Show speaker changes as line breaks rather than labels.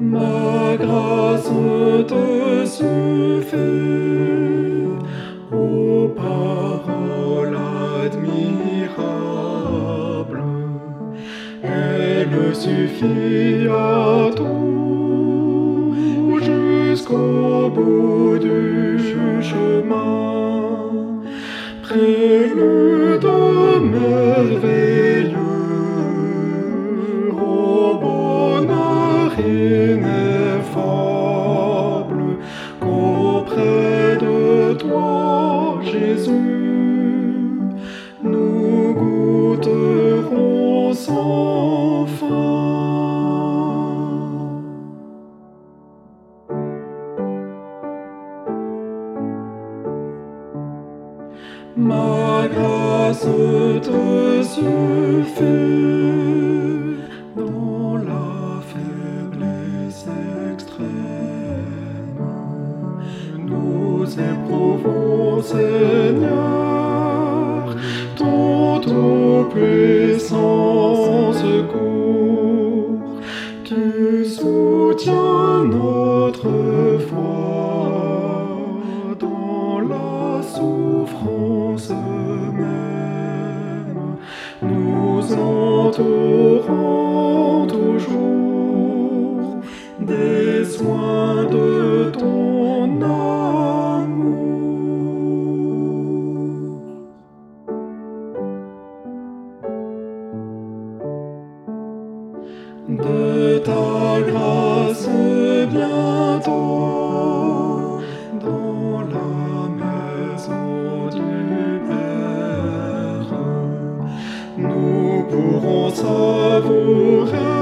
Ma grâce te suffit, ô paroles admirables. Elle suffit à tout jusqu'au bout du chemin. Ineffable qu'auprès de toi, Jésus, nous goûterons sans fin. Ma grâce te suffit souffrance même. Nous entourons de ta grâce bientôt dans la maison du Père. Nous pourrons savourer